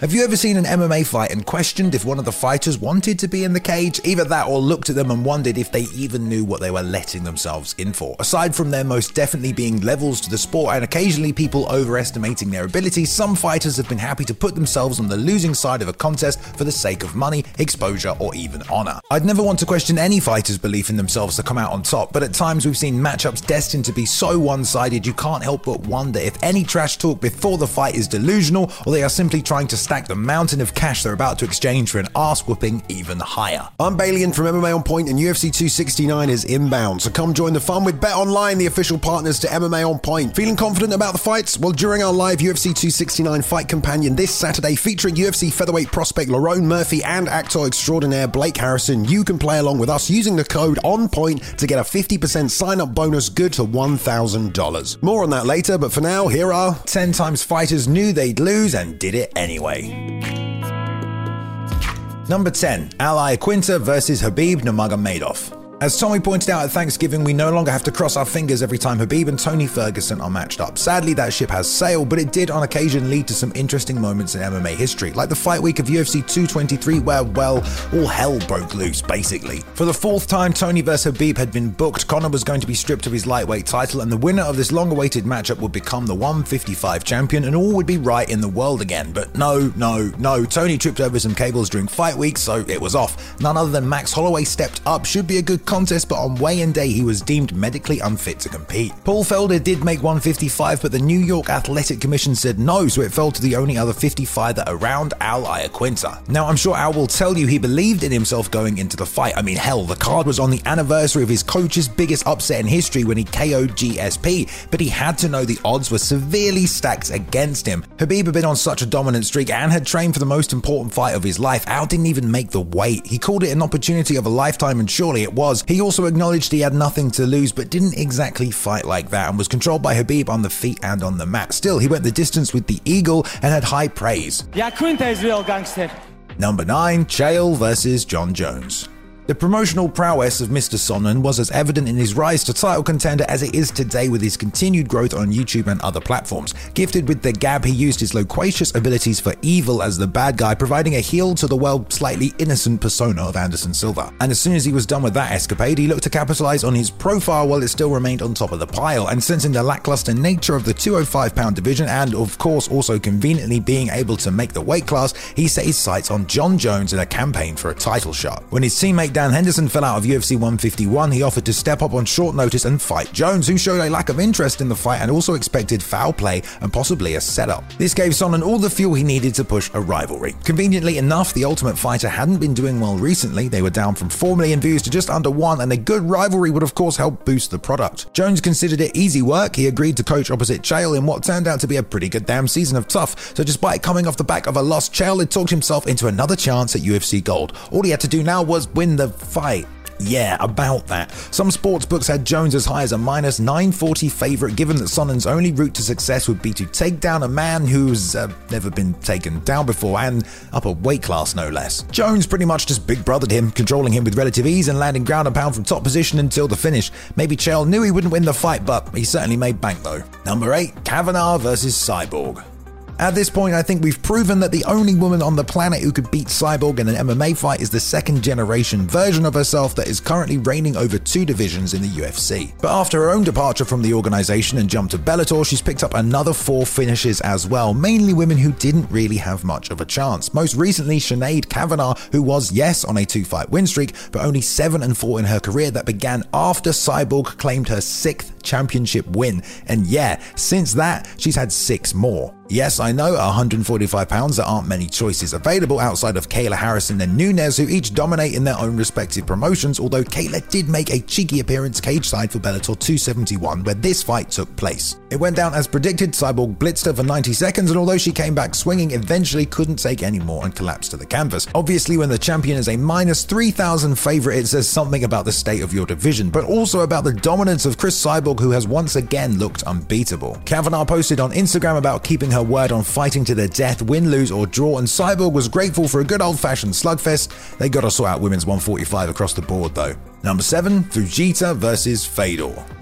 Have you ever seen an MMA fight and questioned if one of the fighters wanted to be in the cage? Either that or looked at them and wondered if they even knew what they were letting themselves in for. Aside from there most definitely being levels to the sport and occasionally people overestimating their abilities, some fighters have been happy to put themselves on the losing side of a contest for the sake of money, exposure, or even honor. I'd never want to question any fighter's belief in themselves to come out on top, but at times we've seen matchups destined to be so one sided you can't help but wonder if any trash talk before the fight is delusional or they are simply trying to stack the mountain of cash they're about to exchange for an ass whooping even higher. I'm Balian from MMA On Point, and UFC 269 is inbound. So come join the fun with Bet Online, the official partners to MMA On Point. Feeling confident about the fights? Well, during our live UFC 269 fight companion this Saturday, featuring UFC featherweight prospect Lerone Murphy and actor extraordinaire Blake Harrison, you can play along with us using the code On Point to get a 50% sign-up bonus good to $1,000. More on that later, but for now, here are 10 times fighters knew they'd lose and did it anyway. Number 10, Al Iaquinta versus Khabib Nurmagomedov. As Tommy pointed out at Thanksgiving, we no longer have to cross our fingers every time Khabib and Tony Ferguson are matched up. Sadly, that ship has sailed, but it did on occasion lead to some interesting moments in MMA history, like the fight week of UFC 223, where, well, all hell broke loose, basically. For the fourth time Tony vs. Khabib had been booked, Conor was going to be stripped of his lightweight title, and the winner of this long awaited matchup would become the 155 champion, and all would be right in the world again. But no, no, no, Tony tripped over some cables during fight week, so it was off. None other than Max Holloway stepped up, should be a good contest, but on weigh-in day he was deemed medically unfit to compete. Paul Felder did make 155, but the New York Athletic Commission said no, so it fell to the only other 55er around Al Iaquinta. Now, I'm sure Al will tell you he believed in himself going into the fight. I mean, hell, the card was on the anniversary of his coach's biggest upset in history when he KO'd GSP, but he had to know the odds were severely stacked against him. Khabib had been on such a dominant streak and had trained for the most important fight of his life. Al didn't even make the weight. He called it an opportunity of a lifetime, and surely it was. He also acknowledged he had nothing to lose, but didn't exactly fight like that and was controlled by Khabib on the feet and on the mat. Still, he went the distance with the Eagle and had high praise. Iaquinta is real gangster. Number 9, Chael versus Jon Jones. The promotional prowess of Mr. Sonnen was as evident in his rise to title contender as it is today with his continued growth on YouTube and other platforms. Gifted with the gab, he used his loquacious abilities for evil as the bad guy, providing a heel to the well slightly innocent persona of Anderson Silva. And as soon as he was done with that escapade, he looked to capitalize on his profile while it still remained on top of the pile. And sensing the lackluster nature of the 205 pound division, and of course also conveniently being able to make the weight class, he set his sights on Jon Jones in a campaign for a title shot. When his teammate Dan Henderson fell out of UFC 151, he offered to step up on short notice and fight Jones, who showed a lack of interest in the fight and also expected foul play and possibly a setup. This gave Sonnen all the fuel he needed to push a rivalry. Conveniently enough, the Ultimate Fighter hadn't been doing well recently. They were down from 4 million views to just under 1, and a good rivalry would of course help boost the product. Jones considered it easy work. He agreed to coach opposite Chael in what turned out to be a pretty good damn season of TUF. So despite coming off the back of a loss, Chael had talked himself into another chance at UFC Gold. All he had to do now was win the fight. Yeah, about that. Some sports books had Jones as high as a minus 940 favourite, given that Sonnen's only route to success would be to take down a man who's uh, never been taken down before, and up a weight class no less. Jones pretty much just big brothered him, controlling him with relative ease and landing ground and pound from top position until the finish. Maybe Chael knew he wouldn't win the fight, but he certainly made bank though. Number 8, Kavanagh versus Cyborg. At this point, I think we've proven that the only woman on the planet who could beat Cyborg in an MMA fight is the second generation version of herself that is currently reigning over two divisions in the UFC. But after her own departure from the organization and jump to Bellator, she's picked up another four finishes as well, mainly women who didn't really have much of a chance. Most recently, Sinead Kavanagh, who was, yes, on a two fight win streak, but only 7 and 4 in her career that began after Cyborg claimed her sixth championship win. And yeah, since that, she's had six more. Yes, I know, 145 pounds, there aren't many choices available outside of Kayla Harrison and Nunes, who each dominate in their own respective promotions, although Kayla did make a cheeky appearance cage side for Bellator 271, where this fight took place. It went down as predicted, Cyborg blitzed her for 90 seconds, and although she came back swinging, eventually couldn't take any more and collapsed to the canvas. Obviously, when the champion is a minus 3,000 favorite, it says something about the state of your division, but also about the dominance of Cris Cyborg, who has once again looked unbeatable. Kavanagh posted on Instagram about keeping her word on fighting to the death, win, lose, or draw, and Cyborg was grateful for a good old fashioned slugfest. They gotta sort out women's 145 across the board though. Number 7, Fujita versus Fedor.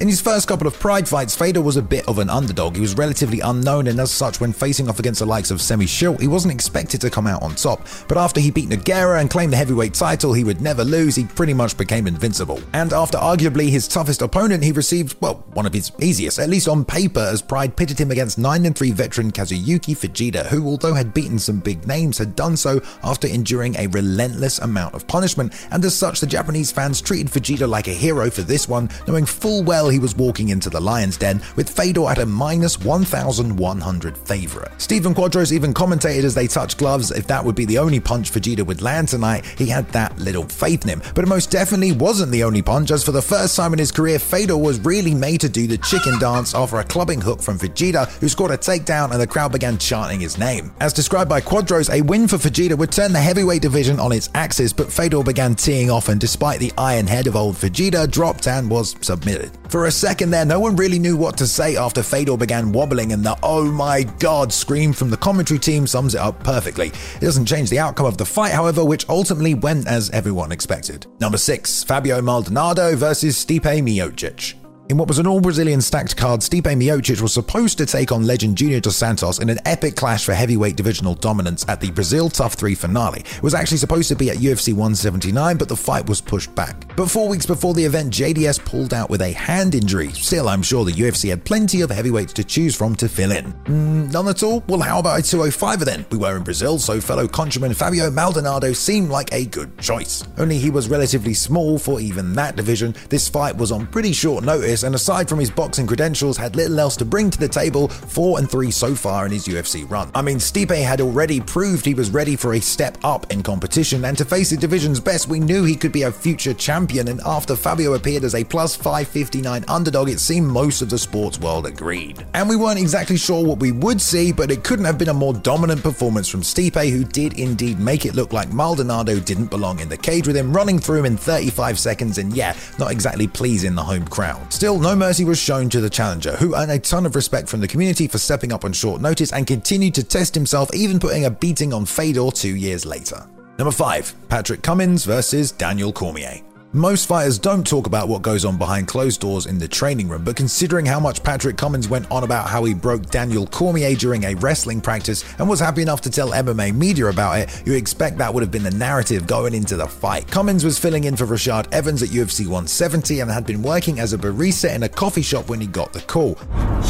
In his first couple of Pride fights, Fedor was a bit of an underdog. He was relatively unknown, and as such, when facing off against the likes of Semmy Schilt, he wasn't expected to come out on top. But after he beat Nogueira and claimed the heavyweight title he would never lose, he pretty much became invincible. And after arguably his toughest opponent, he received, well, one of his easiest, at least on paper, as Pride pitted him against 9 3 veteran Kazuyuki Fujita, who, although had beaten some big names, had done so after enduring a relentless amount of punishment. And as such, the Japanese fans treated Fujita like a hero for this one, knowing full well he was walking into the lion's den with Fedor at a minus 1,100 favourite. Stephen Quadros even commentated as they touched gloves if that would be the only punch Fujita would land tonight, he had that little faith in him. But it most definitely wasn't the only punch, as for the first time in his career, Fedor was really made to do the chicken dance after a clubbing hook from Fujita, who scored a takedown and the crowd began chanting his name. As described by Quadros, a win for Fujita would turn the heavyweight division on its axis, but Fedor began teeing off and despite the iron head of old Fujita, dropped and was submitted. For a second there, no one really knew what to say after Fedor began wobbling, and the oh my god scream from the commentary team sums it up perfectly. It doesn't change the outcome of the fight, however, which ultimately went as everyone expected. Number 6, Fabio Maldonado versus Stipe Miocic. In what was an all Brazilian stacked card, Stipe Miocic was supposed to take on legend Junior Dos Santos in an epic clash for heavyweight divisional dominance at the Brazil TUF 3 finale. It was actually supposed to be at UFC 179, but the fight was pushed back. But four weeks before the event, JDS pulled out with a hand injury. Still, I'm sure the UFC had plenty of heavyweights to choose from to fill in. Mm, none at all? Well, how about a 205er then? We were in Brazil, so fellow countryman Fabio Maldonado seemed like a good choice. Only he was relatively small for even that division. This fight was on pretty short notice and aside from his boxing credentials, had little else to bring to the table, 4 and 3 so far in his UFC run. I mean, Stipe had already proved he was ready for a step up in competition, and to face the division's best, we knew he could be a future champion, and after Fabio appeared as a plus 559 underdog, it seemed most of the sports world agreed. And we weren't exactly sure what we would see, but it couldn't have been a more dominant performance from Stipe, who did indeed make it look like Maldonado didn't belong in the cage with him running through him in 35 seconds, and yeah, not exactly pleasing the home crowd. Still, no mercy was shown to the challenger, who earned a ton of respect from the community for stepping up on short notice and continued to test himself, even putting a beating on Fedor two years later. Number 5. Patrick Cummins versus Daniel Cormier. Most fighters don't talk about what goes on behind closed doors in the training room, but considering how much Patrick Cummins went on about how he broke Daniel Cormier during a wrestling practice and was happy enough to tell MMA media about it, you expect that would have been the narrative going into the fight. Cummins was filling in for Rashad Evans at UFC 170 and had been working as a barista in a coffee shop when he got the call.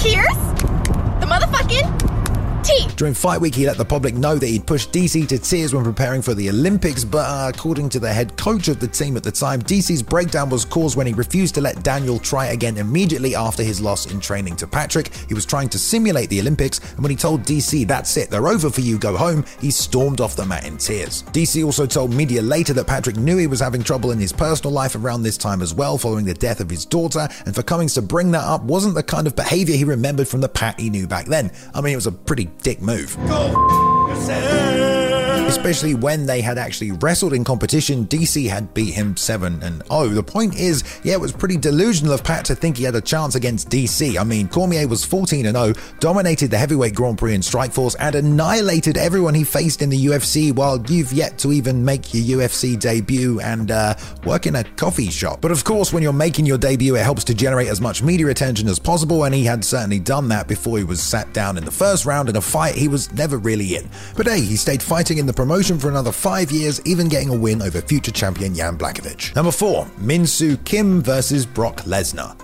Cheers! The motherfucking during Fight Week, he let the public know that he'd pushed DC to tears when preparing for the Olympics, but uh, according to the head coach of the team at the time, DC's breakdown was caused when he refused to let Daniel try again immediately after his loss in training to Patrick. He was trying to simulate the Olympics, and when he told DC, that's it, they're over for you, go home, he stormed off the mat in tears. DC also told media later that Patrick knew he was having trouble in his personal life around this time as well, following the death of his daughter, and for Cummins to bring that up wasn't the kind of behavior he remembered from the Pat he knew back then. I mean, it was a pretty dick move. Go yourself especially when they had actually wrestled in competition. DC had beat him 7 and 0. The point is, yeah, it was pretty delusional of Pat to think he had a chance against DC. I mean, Cormier was 14 and 0, dominated the heavyweight Grand Prix in Strikeforce, and annihilated everyone he faced in the UFC while you've yet to even make your UFC debut and uh, work in a coffee shop. But of course, when you're making your debut, it helps to generate as much media attention as possible, and he had certainly done that before he was sat down in the first round in a fight he was never really in. But hey, he stayed fighting in the promotion for another five years, even getting a win over future champion Jan Blachowicz. Number 4. Min Soo Kim versus Brock Lesnar.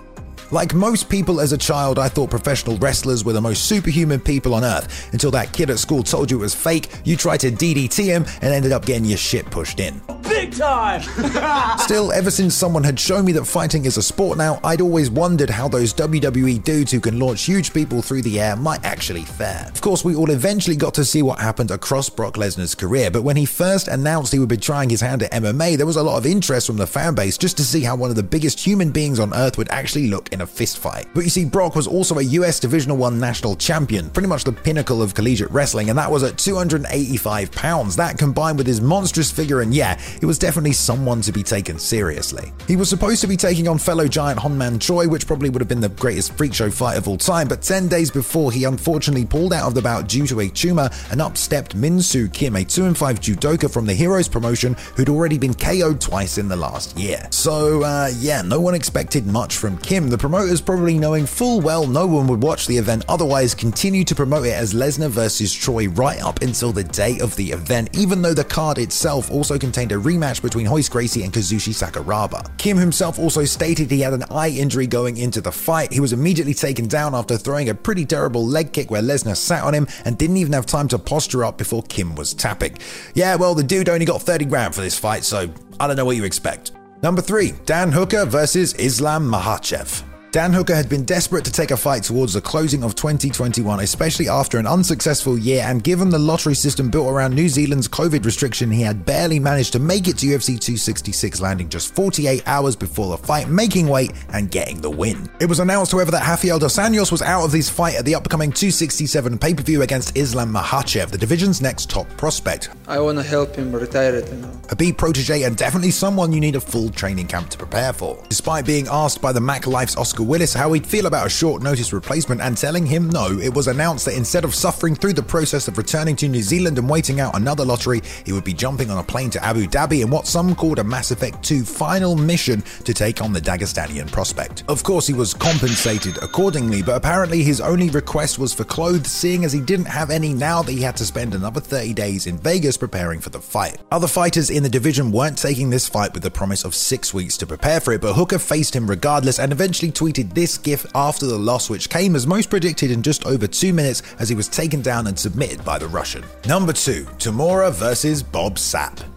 Like most people as a child, I thought professional wrestlers were the most superhuman people on earth until that kid at school told you it was fake, you tried to DDT him, and ended up getting your shit pushed in. Big time! Still, ever since someone had shown me that fighting is a sport now, I'd always wondered how those WWE dudes who can launch huge people through the air might actually fare. Of course, we all eventually got to see what happened across Brock Lesnar's career, but when he first announced he would be trying his hand at MMA, there was a lot of interest from the fan base just to see how one of the biggest human beings on earth would actually look in a fist fight. But you see, Brock was also a US Divisional 1 national champion, pretty much the pinnacle of collegiate wrestling, and that was at 285 pounds. That combined with his monstrous figure, and yeah, he was definitely someone to be taken seriously. He was supposed to be taking on fellow giant Hong-man Choi, which probably would have been the greatest freak show fight of all time, but 10 days before, he unfortunately pulled out of the bout due to a tumor and upstepped Min Soo Kim, a 2 5 judoka from the Heroes promotion who'd already been KO'd twice in the last year. So, uh, yeah, no one expected much from Kim. The promoters probably knowing full well no one would watch the event otherwise continued to promote it as Lesnar versus Choi right up until the day of the event, even though the card itself also contained a rematch between Royce Gracie and Kazushi Sakuraba. Kim himself also stated he had an eye injury going into the fight. He was immediately taken down after throwing a pretty terrible leg kick where Lesnar sat on him and didn't even have time to posture up before Kim was tapping. Yeah, well, the dude only got 30 grand for this fight, so I don't know what you expect. Number 3, Dan Hooker versus Islam Makhachev. Dan Hooker had been desperate to take a fight towards the closing of 2021, especially after an unsuccessful year, and given the lottery system built around New Zealand's COVID restriction, he had barely managed to make it to UFC 266, landing just 48 hours before the fight, making weight and getting the win. It was announced, however, that Rafael dos Anjos was out of this fight at the upcoming 267 pay-per-view against Islam Makhachev, the division's next top prospect. I want to help him retire it, you know. A B protege and definitely someone you need a full training camp to prepare for. Despite being asked by the Mac Life's Oscar Willis how he'd feel about a short notice replacement and telling him no, it was announced that instead of suffering through the process of returning to New Zealand and waiting out another lottery, he would be jumping on a plane to Abu Dhabi in what some called a Mass Effect 2 final mission to take on the Dagestanian prospect. Of course, he was compensated accordingly, but apparently his only request was for clothes, seeing as he didn't have any now that he had to spend another 30 days in Vegas preparing for the fight. Other fighters in the division weren't taking this fight with the promise of six weeks to prepare for it, but Hooker faced him regardless and eventually tweeted this gif after the loss, which came as most predicted in just over two minutes as he was taken down and submitted by the Russian. Number 2 Tamura versus Bob Sapp.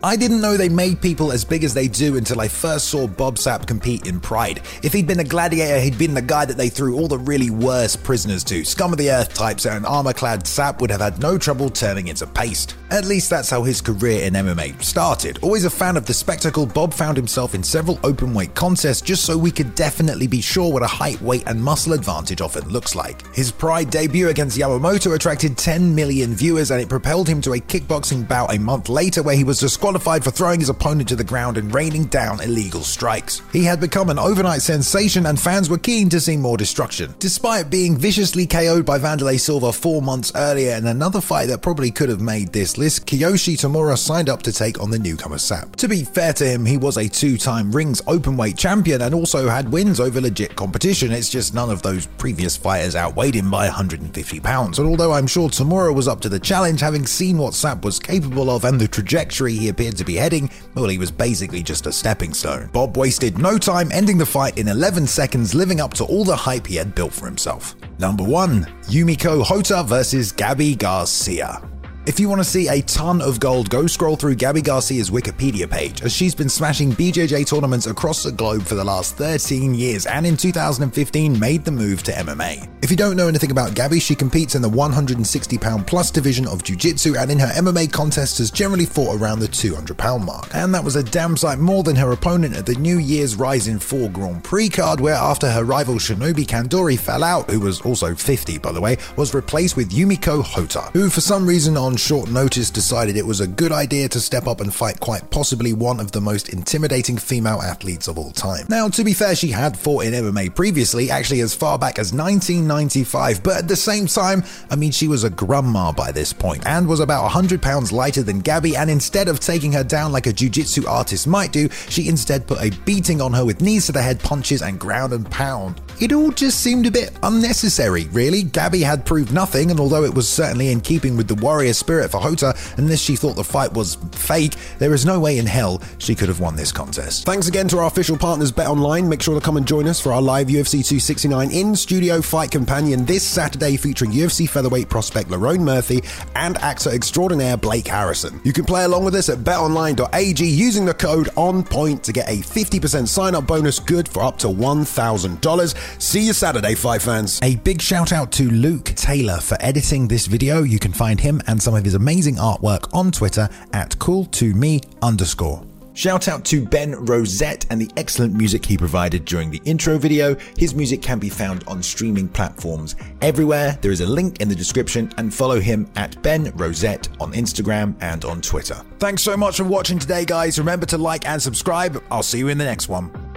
I didn't know they made people as big as they do until I first saw Bob Sapp compete in Pride. If he'd been a gladiator, he'd been the guy that they threw all the really worst prisoners to. Scum of the earth types, and armor clad Sapp would have had no trouble turning into paste. At least that's how his career in MMA started. Always a fan of the spectacle, Bob found himself in several open weight contests just so we could definitely be sure what a height, weight, and muscle advantage often looks like. His Pride debut against Yamamoto attracted 10 million viewers, and it propelled him to a kickboxing bout a month later where he was disqualified disqualified for throwing his opponent to the ground and raining down illegal strikes. He had become an overnight sensation and fans were keen to see more destruction. Despite being viciously KO'd by Wanderlei Silva four months earlier in another fight that probably could have made this list, Kiyoshi Tamura signed up to take on the newcomer Sapp. To be fair to him, he was a two-time rings openweight champion and also had wins over legit competition. It's just none of those previous fighters outweighed him by 150 pounds. And although I'm sure Tamura was up to the challenge, having seen what Sapp was capable of and the trajectory he appeared to be heading, well, he was basically just a stepping stone. Bob wasted no time ending the fight in 11 seconds, living up to all the hype he had built for himself. Number 1 Yumiko Hotta versus Gabby Garcia. If you want to see a ton of gold, go scroll through Gabby Garcia's Wikipedia page, as she's been smashing BJJ tournaments across the globe for the last 13 years and in 2015 made the move to MMA. If you don't know anything about Gabby, she competes in the 160 pound plus division of Jiu Jitsu and in her MMA contests has generally fought around the 200 pound mark. And that was a damn sight more than her opponent at the New Year's Rizin 4 Grand Prix card, where after her rival Shinobu Kandori fell out, who was also 50 by the way, was replaced with Yumiko Hotta, who for some reason on short notice decided it was a good idea to step up and fight quite possibly one of the most intimidating female athletes of all time. Now, to be fair, she had fought in MMA previously, actually as far back as 1995, but at the same time, I mean, she was a grandma by this point and was about 100 pounds lighter than Gabby, and instead of taking her down like a jiu-jitsu artist might do, she instead put a beating on her with knees to the head punches and ground and pound. It all just seemed a bit unnecessary, really. Gabby had proved nothing, and although it was certainly in keeping with the warrior spirit for Hotta, unless she thought the fight was fake, there is no way in hell she could have won this contest. Thanks again to our official partners Bet Online. Make sure to come and join us for our live UFC 269 in studio fight companion this Saturday featuring UFC featherweight prospect Lerone Murphy and actor extraordinaire Blake Harrison. You can play along with us at betonline.ag using the code ONPOINT to get a 50% sign up bonus good for up to $1,000. See you Saturday, fight fans. A big shout out to Luke Taylor for editing this video. You can find him and some of his amazing artwork on Twitter at cool2me underscore. Shout out to Ben Rosette and the excellent music he provided during the intro video. His music can be found on streaming platforms everywhere. There is a link in the description and follow him at Ben Rosette on Instagram and on Twitter. Thanks so much for watching today, guys. Remember to like and subscribe. I'll see you in the next one.